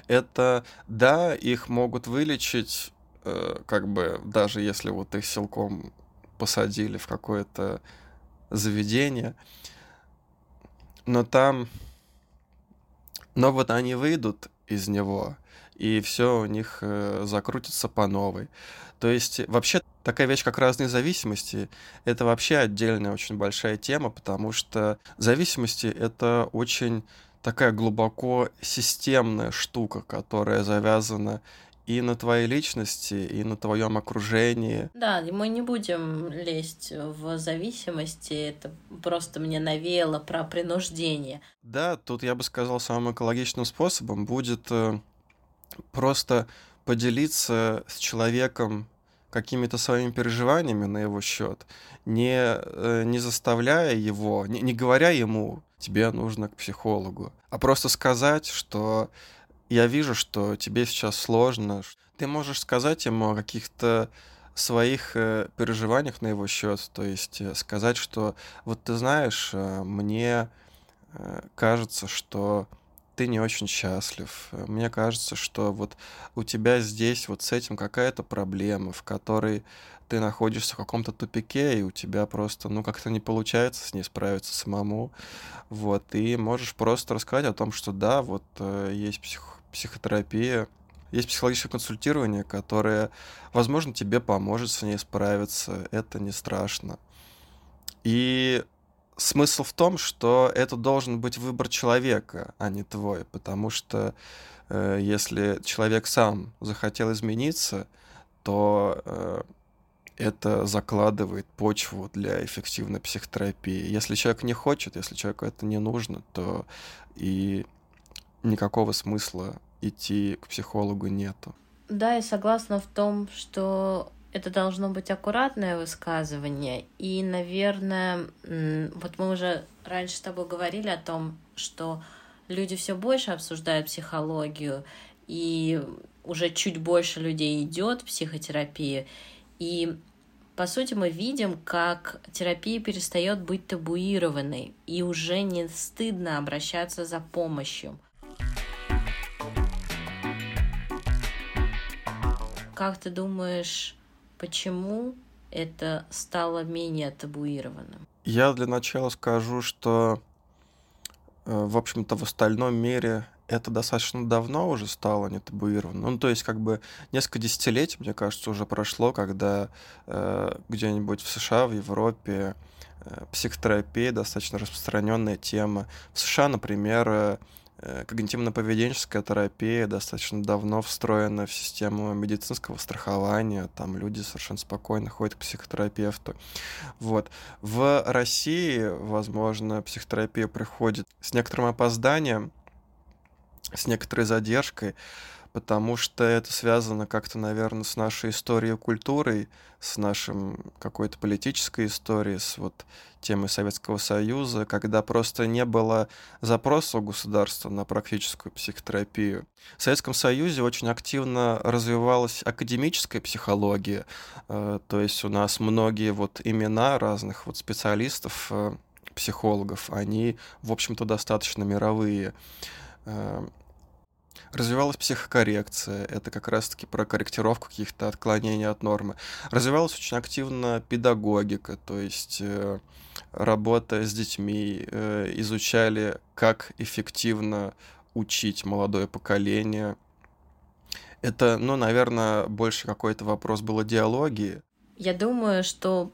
это, да, их могут вылечить, э, как бы, даже если вот их силком посадили в какое-то заведение, но там, но вот они выйдут из него, и все у них э, закрутится по новой. То есть вообще такая вещь, как разные зависимости, это вообще отдельная очень большая тема, потому что зависимости — это очень такая глубоко системная штука, которая завязана и на твоей личности, и на твоем окружении. Да, мы не будем лезть в зависимости, это просто мне навеяло про принуждение. Да, тут я бы сказал, самым экологичным способом будет э, просто поделиться с человеком какими-то своими переживаниями на его счет, не, э, не заставляя его, не, не говоря ему, тебе нужно к психологу, а просто сказать, что я вижу, что тебе сейчас сложно. Ты можешь сказать ему о каких-то своих э, переживаниях на его счет, то есть э, сказать, что вот ты знаешь, мне кажется, что ты не очень счастлив. Мне кажется, что вот у тебя здесь вот с этим какая-то проблема, в которой ты находишься в каком-то тупике, и у тебя просто, ну, как-то не получается с ней справиться самому. Вот, и можешь просто рассказать о том, что да, вот э, есть псих психотерапия, есть психологическое консультирование, которое, возможно, тебе поможет с ней справиться. Это не страшно. И смысл в том, что это должен быть выбор человека, а не твой, потому что э, если человек сам захотел измениться, то э, это закладывает почву для эффективной психотерапии. Если человек не хочет, если человеку это не нужно, то и никакого смысла идти к психологу нету. Да, я согласна в том, что это должно быть аккуратное высказывание. И, наверное, вот мы уже раньше с тобой говорили о том, что люди все больше обсуждают психологию, и уже чуть больше людей идет в психотерапию. И по сути, мы видим, как терапия перестает быть табуированной, и уже не стыдно обращаться за помощью. Как ты думаешь, почему это стало менее табуированным? Я для начала скажу, что, э, в общем-то, в остальном мире это достаточно давно уже стало не табуировано. Ну, то есть, как бы несколько десятилетий, мне кажется, уже прошло, когда э, где-нибудь в США, в Европе э, психотерапия достаточно распространенная тема. В США, например, э, когнитивно-поведенческая терапия достаточно давно встроена в систему медицинского страхования. Там люди совершенно спокойно ходят к психотерапевту. Вот. В России, возможно, психотерапия приходит с некоторым опозданием, с некоторой задержкой, потому что это связано как-то, наверное, с нашей историей и культурой, с нашим какой-то политической историей, с вот темой Советского Союза, когда просто не было запроса у государства на практическую психотерапию. В Советском Союзе очень активно развивалась академическая психология, э, то есть у нас многие вот имена разных вот специалистов, э, психологов, они, в общем-то, достаточно мировые. Развивалась психокоррекция, это как раз-таки про корректировку каких-то отклонений от нормы. Развивалась очень активно педагогика, то есть э, работа с детьми, э, изучали, как эффективно учить молодое поколение. Это, ну, наверное, больше какой-то вопрос был идеологии. Я думаю, что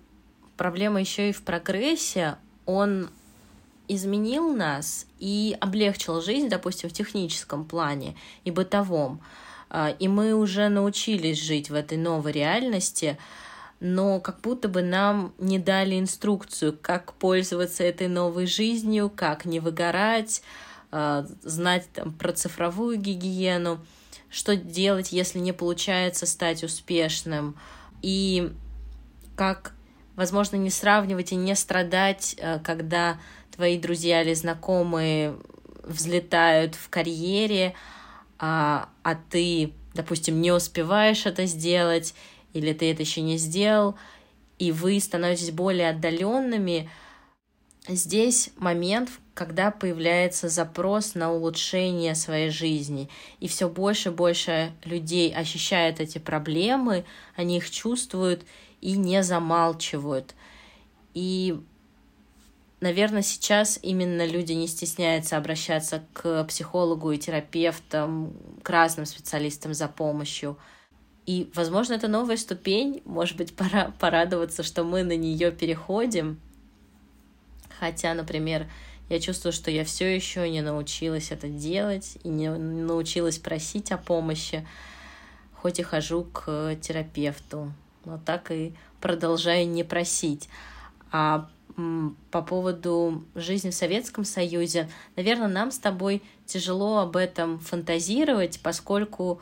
проблема еще и в прогрессе. Он изменил нас и облегчил жизнь, допустим, в техническом плане и бытовом. А, и мы уже научились жить в этой новой реальности, но как будто бы нам не дали инструкцию, как пользоваться этой новой жизнью, как не выгорать, а, знать там, про цифровую гигиену, что делать, если не получается стать успешным, и как, возможно, не сравнивать и не страдать, а, когда твои друзья или знакомые взлетают в карьере, а, а ты, допустим, не успеваешь это сделать, или ты это еще не сделал, и вы становитесь более отдаленными, здесь момент, когда появляется запрос на улучшение своей жизни, и все больше и больше людей ощущают эти проблемы, они их чувствуют и не замалчивают. И Наверное, сейчас именно люди не стесняются обращаться к психологу и терапевтам, к разным специалистам за помощью. И, возможно, это новая ступень. Может быть, пора порадоваться, что мы на нее переходим. Хотя, например, я чувствую, что я все еще не научилась это делать и не научилась просить о помощи, хоть и хожу к терапевту, но так и продолжаю не просить. А по поводу жизни в Советском Союзе. Наверное, нам с тобой тяжело об этом фантазировать, поскольку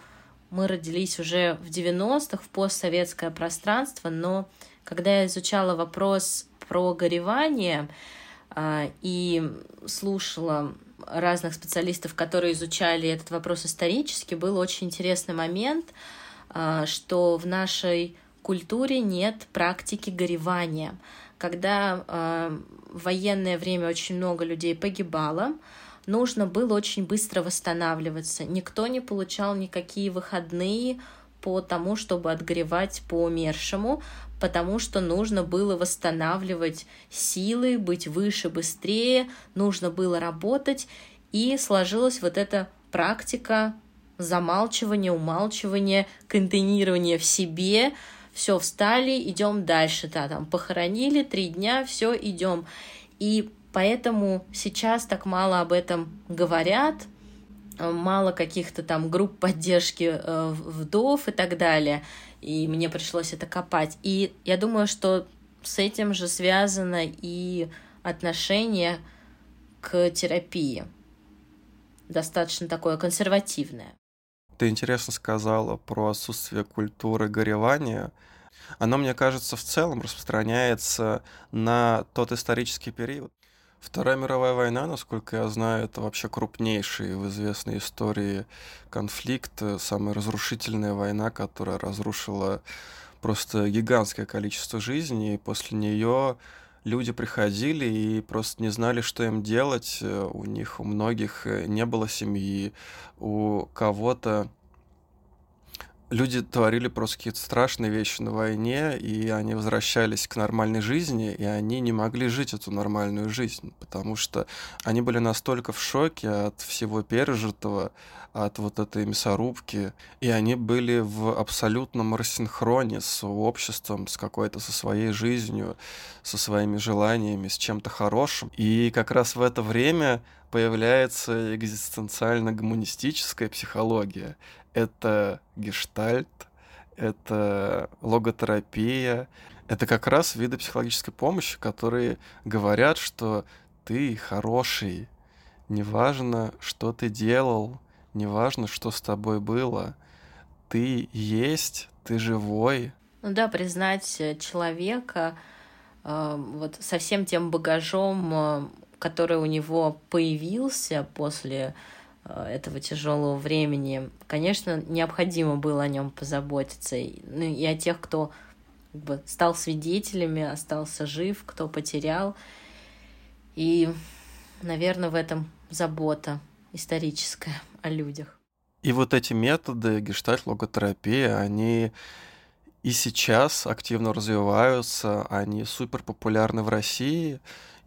мы родились уже в 90-х, в постсоветское пространство, но когда я изучала вопрос про горевание а, и слушала разных специалистов, которые изучали этот вопрос исторически, был очень интересный момент, а, что в нашей культуре нет практики горевания когда э, в военное время очень много людей погибало, нужно было очень быстро восстанавливаться. Никто не получал никакие выходные по тому, чтобы отгревать по умершему, потому что нужно было восстанавливать силы, быть выше, быстрее, нужно было работать, и сложилась вот эта практика замалчивания, умалчивания, контейнирования в себе, все, встали, идем дальше, да, там похоронили, три дня, все, идем. И поэтому сейчас так мало об этом говорят, мало каких-то там групп поддержки э, вдов и так далее, и мне пришлось это копать. И я думаю, что с этим же связано и отношение к терапии, достаточно такое консервативное. Ты интересно сказала про отсутствие культуры горевания. Оно, мне кажется, в целом распространяется на тот исторический период. Вторая мировая война, насколько я знаю, это вообще крупнейший в известной истории конфликт, самая разрушительная война, которая разрушила просто гигантское количество жизней, и после нее люди приходили и просто не знали, что им делать. У них, у многих не было семьи, у кого-то люди творили просто какие-то страшные вещи на войне, и они возвращались к нормальной жизни, и они не могли жить эту нормальную жизнь, потому что они были настолько в шоке от всего пережитого, от вот этой мясорубки, и они были в абсолютном рассинхроне с обществом, с какой-то, со своей жизнью, со своими желаниями, с чем-то хорошим. И как раз в это время появляется экзистенциально-гуманистическая психология это гештальт, это логотерапия. Это как раз виды психологической помощи, которые говорят, что ты хороший, неважно, что ты делал, неважно, что с тобой было, ты есть, ты живой. Ну да, признать э, человека э, вот со всем тем багажом, э, который у него появился после этого тяжелого времени, конечно, необходимо было о нем позаботиться. Ну, и о тех, кто как бы, стал свидетелями, остался жив, кто потерял. И, наверное, в этом забота историческая о людях. И вот эти методы гештальт-логотерапии, они и сейчас активно развиваются, они супер популярны в России,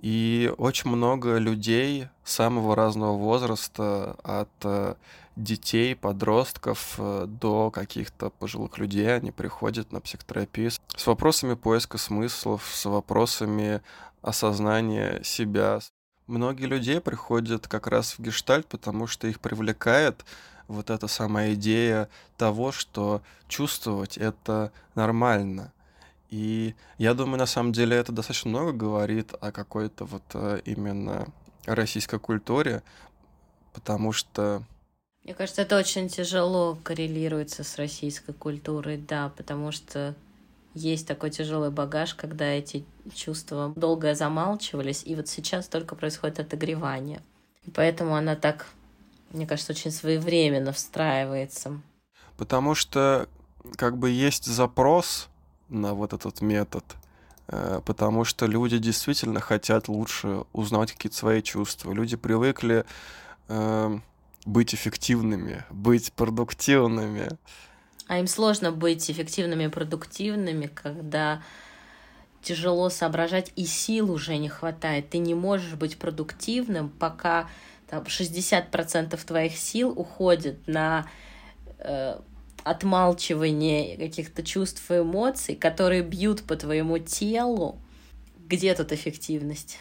и очень много людей самого разного возраста, от э, детей, подростков э, до каких-то пожилых людей, они приходят на психотерапию с вопросами поиска смыслов, с вопросами осознания себя. Многие людей приходят как раз в гештальт, потому что их привлекает вот эта самая идея того, что чувствовать это нормально — и я думаю, на самом деле это достаточно много говорит о какой-то вот э, именно российской культуре, потому что... Мне кажется, это очень тяжело коррелируется с российской культурой, да, потому что есть такой тяжелый багаж, когда эти чувства долго замалчивались, и вот сейчас только происходит отогревание. И поэтому она так, мне кажется, очень своевременно встраивается. Потому что как бы есть запрос на вот этот метод, э, потому что люди действительно хотят лучше узнать какие-то свои чувства. Люди привыкли э, быть эффективными, быть продуктивными. А им сложно быть эффективными и продуктивными, когда тяжело соображать и сил уже не хватает. Ты не можешь быть продуктивным, пока там, 60% твоих сил уходит на э, отмалчивание каких-то чувств и эмоций, которые бьют по твоему телу, где тут эффективность?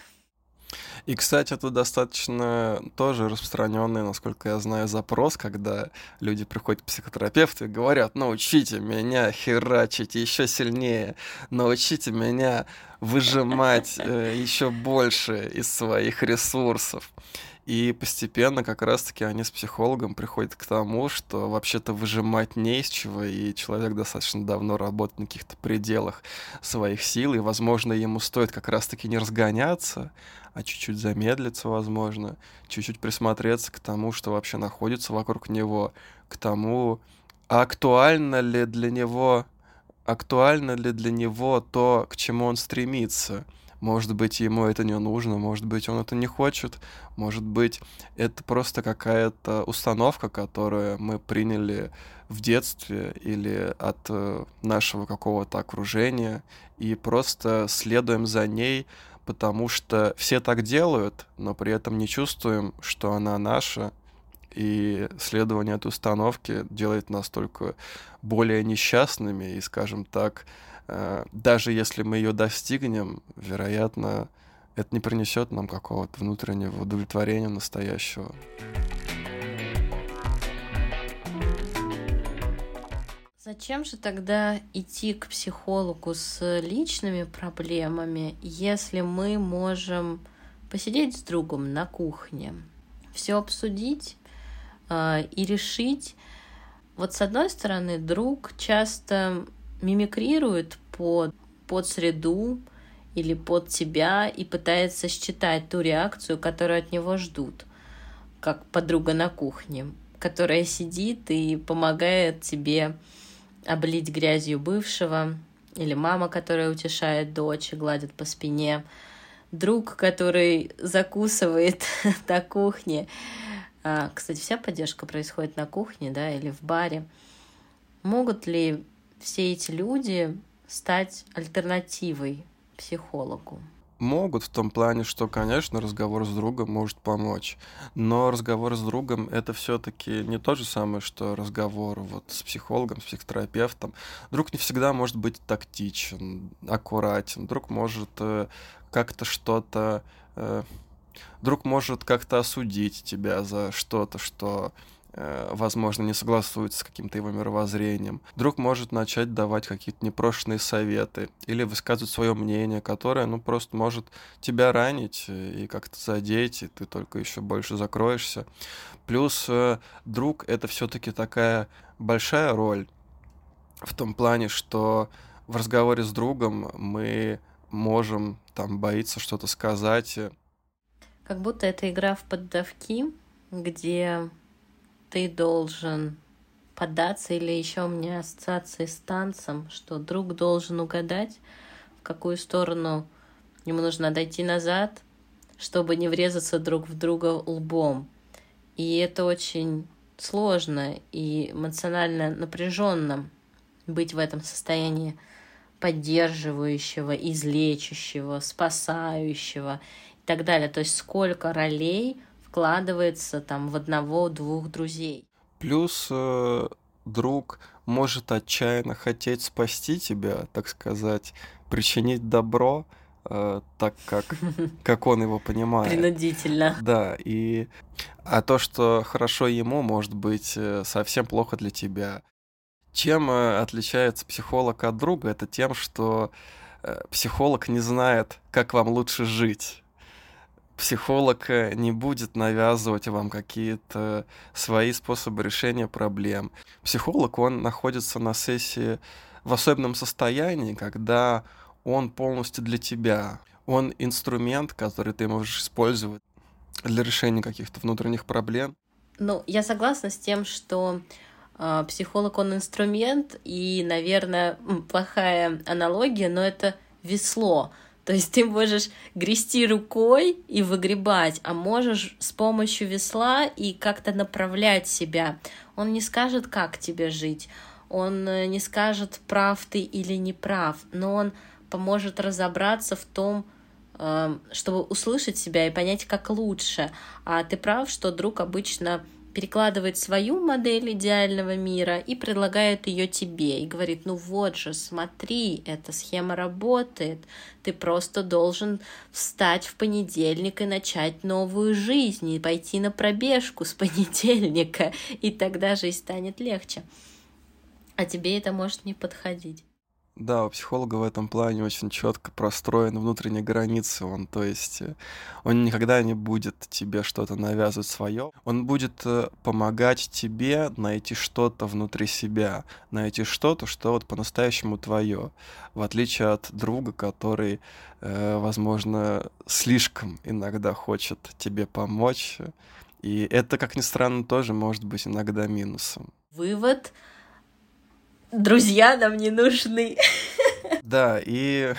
И, кстати, это достаточно тоже распространенный, насколько я знаю, запрос, когда люди приходят к психотерапевту и говорят, научите меня херачить еще сильнее, научите меня выжимать э, еще больше из своих ресурсов. И постепенно как раз-таки они с психологом приходят к тому, что вообще-то выжимать не из чего, и человек достаточно давно работает на каких-то пределах своих сил, и, возможно, ему стоит как раз-таки не разгоняться, а чуть-чуть замедлиться, возможно, чуть-чуть присмотреться к тому, что вообще находится вокруг него, к тому, актуально ли для него, актуально ли для него то, к чему он стремится. Может быть, ему это не нужно, может быть, он это не хочет, может быть, это просто какая-то установка, которую мы приняли в детстве или от э, нашего какого-то окружения, и просто следуем за ней, потому что все так делают, но при этом не чувствуем, что она наша, и следование этой установки делает нас только более несчастными и, скажем так, э, даже если мы ее достигнем, вероятно, это не принесет нам какого-то внутреннего удовлетворения настоящего. Зачем же тогда идти к психологу с личными проблемами, если мы можем посидеть с другом на кухне, все обсудить и решить? Вот с одной стороны, друг часто мимикрирует под, под среду или под тебя и пытается считать ту реакцию, которую от него ждут, как подруга на кухне, которая сидит и помогает тебе облить грязью бывшего, или мама, которая утешает дочь и гладит по спине, друг, который закусывает на кухне. А, кстати, вся поддержка происходит на кухне, да, или в баре. Могут ли все эти люди стать альтернативой психологу? Могут в том плане, что, конечно, разговор с другом может помочь. Но разговор с другом это все-таки не то же самое, что разговор вот с психологом, с психотерапевтом. Друг не всегда может быть тактичен, аккуратен. Друг может э, как-то что-то... Э, друг может как-то осудить тебя за что-то, что Э, возможно, не согласуется с каким-то его мировоззрением. Друг может начать давать какие-то непрошенные советы или высказывать свое мнение, которое, ну, просто может тебя ранить и как-то задеть, и ты только еще больше закроешься. Плюс э, друг — это все-таки такая большая роль в том плане, что в разговоре с другом мы можем там боиться что-то сказать. Как будто это игра в поддавки, где ты должен поддаться, или еще у меня ассоциации с танцем, что друг должен угадать, в какую сторону ему нужно дойти назад, чтобы не врезаться друг в друга лбом. И это очень сложно и эмоционально напряженно быть в этом состоянии поддерживающего, излечащего, спасающего и так далее. То есть сколько ролей вкладывается там в одного-двух друзей. Плюс э, друг может отчаянно хотеть спасти тебя, так сказать, причинить добро, э, так как, как он его понимает. Принудительно. Да, и... А то, что хорошо ему, может быть э, совсем плохо для тебя. Чем э, отличается психолог от друга? Это тем, что э, психолог не знает, как вам лучше жить психолог э, не будет навязывать вам какие-то свои способы решения проблем. Психолог, он находится на сессии в особенном состоянии, когда он полностью для тебя. Он инструмент, который ты можешь использовать для решения каких-то внутренних проблем. Ну, я согласна с тем, что э, психолог он инструмент, и, наверное, плохая аналогия, но это весло. То есть ты можешь грести рукой и выгребать, а можешь с помощью весла и как-то направлять себя. Он не скажет, как тебе жить, он э, не скажет, прав ты или не прав, но он поможет разобраться в том, э, чтобы услышать себя и понять, как лучше. А ты прав, что друг обычно перекладывает свою модель идеального мира и предлагает ее тебе и говорит, ну вот же, смотри, эта схема работает, ты просто должен встать в понедельник и начать новую жизнь, и пойти на пробежку с понедельника, и тогда жизнь станет легче. А тебе это может не подходить. Да, у психолога в этом плане очень четко простроены внутренние границы. Он, то есть, э, он никогда не будет тебе что-то навязывать свое. Он будет э, помогать тебе найти что-то внутри себя, найти что-то, что вот по-настоящему твое, в отличие от друга, который, э, возможно, слишком иногда хочет тебе помочь. И это, как ни странно, тоже может быть иногда минусом. Вывод друзья нам не нужны. Да, и...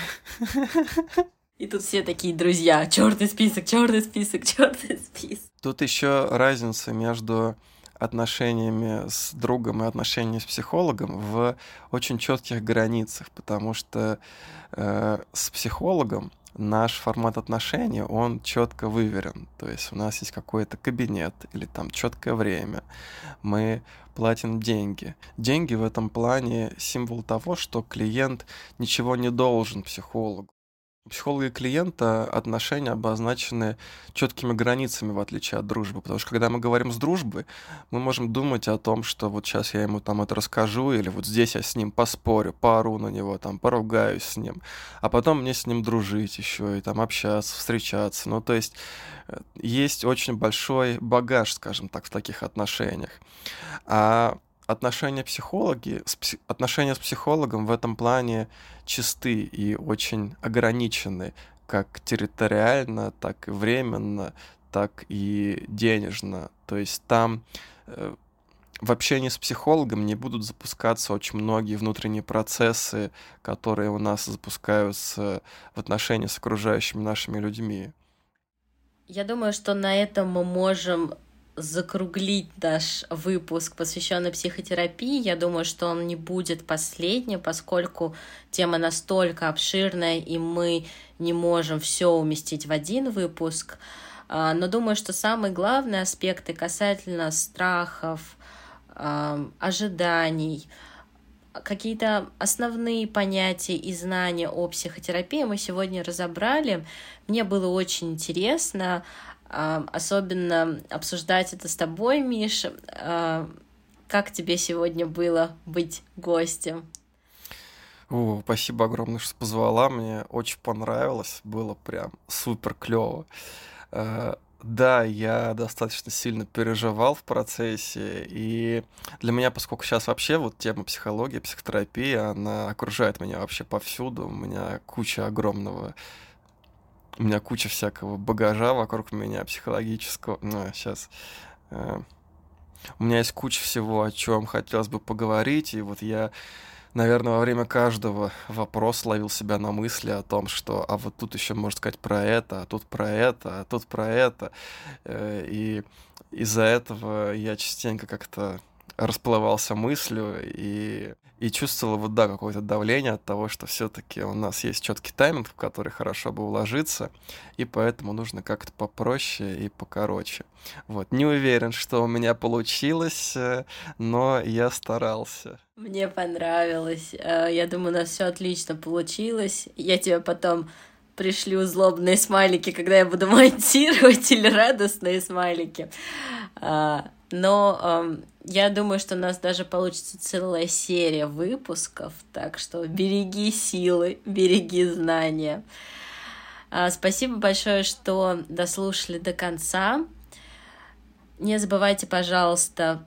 И тут все такие друзья. Черный список, черный список, черный список. Тут еще разница между отношениями с другом и отношениями с психологом в очень четких границах, потому что э, с психологом наш формат отношений, он четко выверен. То есть у нас есть какой-то кабинет или там четкое время. Мы платим деньги. Деньги в этом плане символ того, что клиент ничего не должен психологу. У психолога и клиента отношения обозначены четкими границами, в отличие от дружбы. Потому что когда мы говорим с дружбой, мы можем думать о том, что вот сейчас я ему там это расскажу, или вот здесь я с ним поспорю, пару на него, там, поругаюсь с ним. А потом мне с ним дружить еще, и там общаться, встречаться. Ну, то есть э, есть очень большой багаж, скажем так, в таких отношениях. А отношения психологи, с, отношения с психологом в этом плане чисты и очень ограничены, как территориально, так и временно, так и денежно. То есть там э, в общении с психологом не будут запускаться очень многие внутренние процессы, которые у нас запускаются в отношении с окружающими нашими людьми. Я думаю, что на этом мы можем закруглить наш выпуск, посвященный психотерапии. Я думаю, что он не будет последним, поскольку тема настолько обширная, и мы не можем все уместить в один выпуск. А, но думаю, что самые главные аспекты касательно страхов, ожиданий, какие-то основные понятия и знания о психотерапии мы сегодня разобрали. Мне было очень интересно особенно обсуждать это с тобой, Миш. Как тебе сегодня было быть гостем? О, спасибо огромное, что позвала. Мне очень понравилось. Было прям супер клево. Э, да, я достаточно сильно переживал в процессе, и для меня, поскольку сейчас вообще вот тема психологии, психотерапии, она окружает меня вообще повсюду, у меня куча огромного у меня куча всякого багажа вокруг меня психологического. Ну, сейчас. Э, у меня есть куча всего, о чем хотелось бы поговорить, и вот я, наверное, во время каждого вопроса ловил себя на мысли о том, что а вот тут еще можно сказать про это, а тут про это, а тут про это. Э, и из-за этого я частенько как-то расплывался мыслью и и чувствовала вот, да, какое-то давление от того, что все-таки у нас есть четкий тайминг, в который хорошо бы уложиться, и поэтому нужно как-то попроще и покороче. Вот, не уверен, что у меня получилось, э, но я старался. Мне понравилось. Э, я думаю, у нас все отлично получилось. Я тебе потом пришлю злобные смайлики, когда я буду монтировать, или радостные смайлики. А, но я думаю, что у нас даже получится целая серия выпусков, так что береги силы, береги знания. А, спасибо большое, что дослушали до конца. Не забывайте, пожалуйста,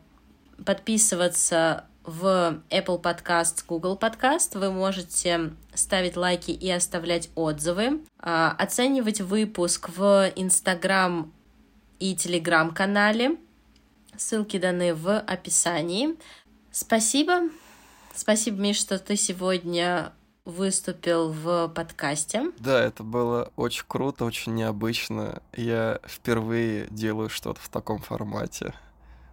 подписываться в Apple Podcast, Google Podcast. Вы можете ставить лайки и оставлять отзывы, а, оценивать выпуск в Instagram и Telegram канале Ссылки даны в описании. Спасибо. Спасибо, Миш, что ты сегодня выступил в подкасте. Да, это было очень круто, очень необычно. Я впервые делаю что-то в таком формате.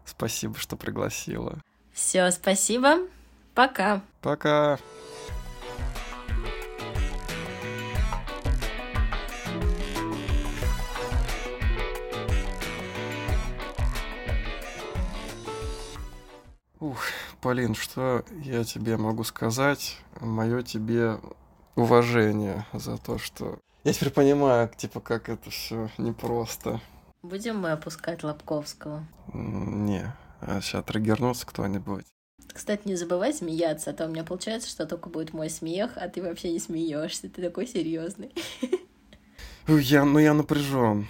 Спасибо, что пригласила. Все, спасибо. Пока. Пока. Ух, Полин, что я тебе могу сказать? Мое тебе уважение за то, что... Я теперь понимаю, типа, как это все непросто. Будем мы опускать Лобковского? Не, сейчас триггернется кто-нибудь. Кстати, не забывай смеяться, а то у меня получается, что только будет мой смех, а ты вообще не смеешься, ты такой серьезный. Я, ну я напряжен.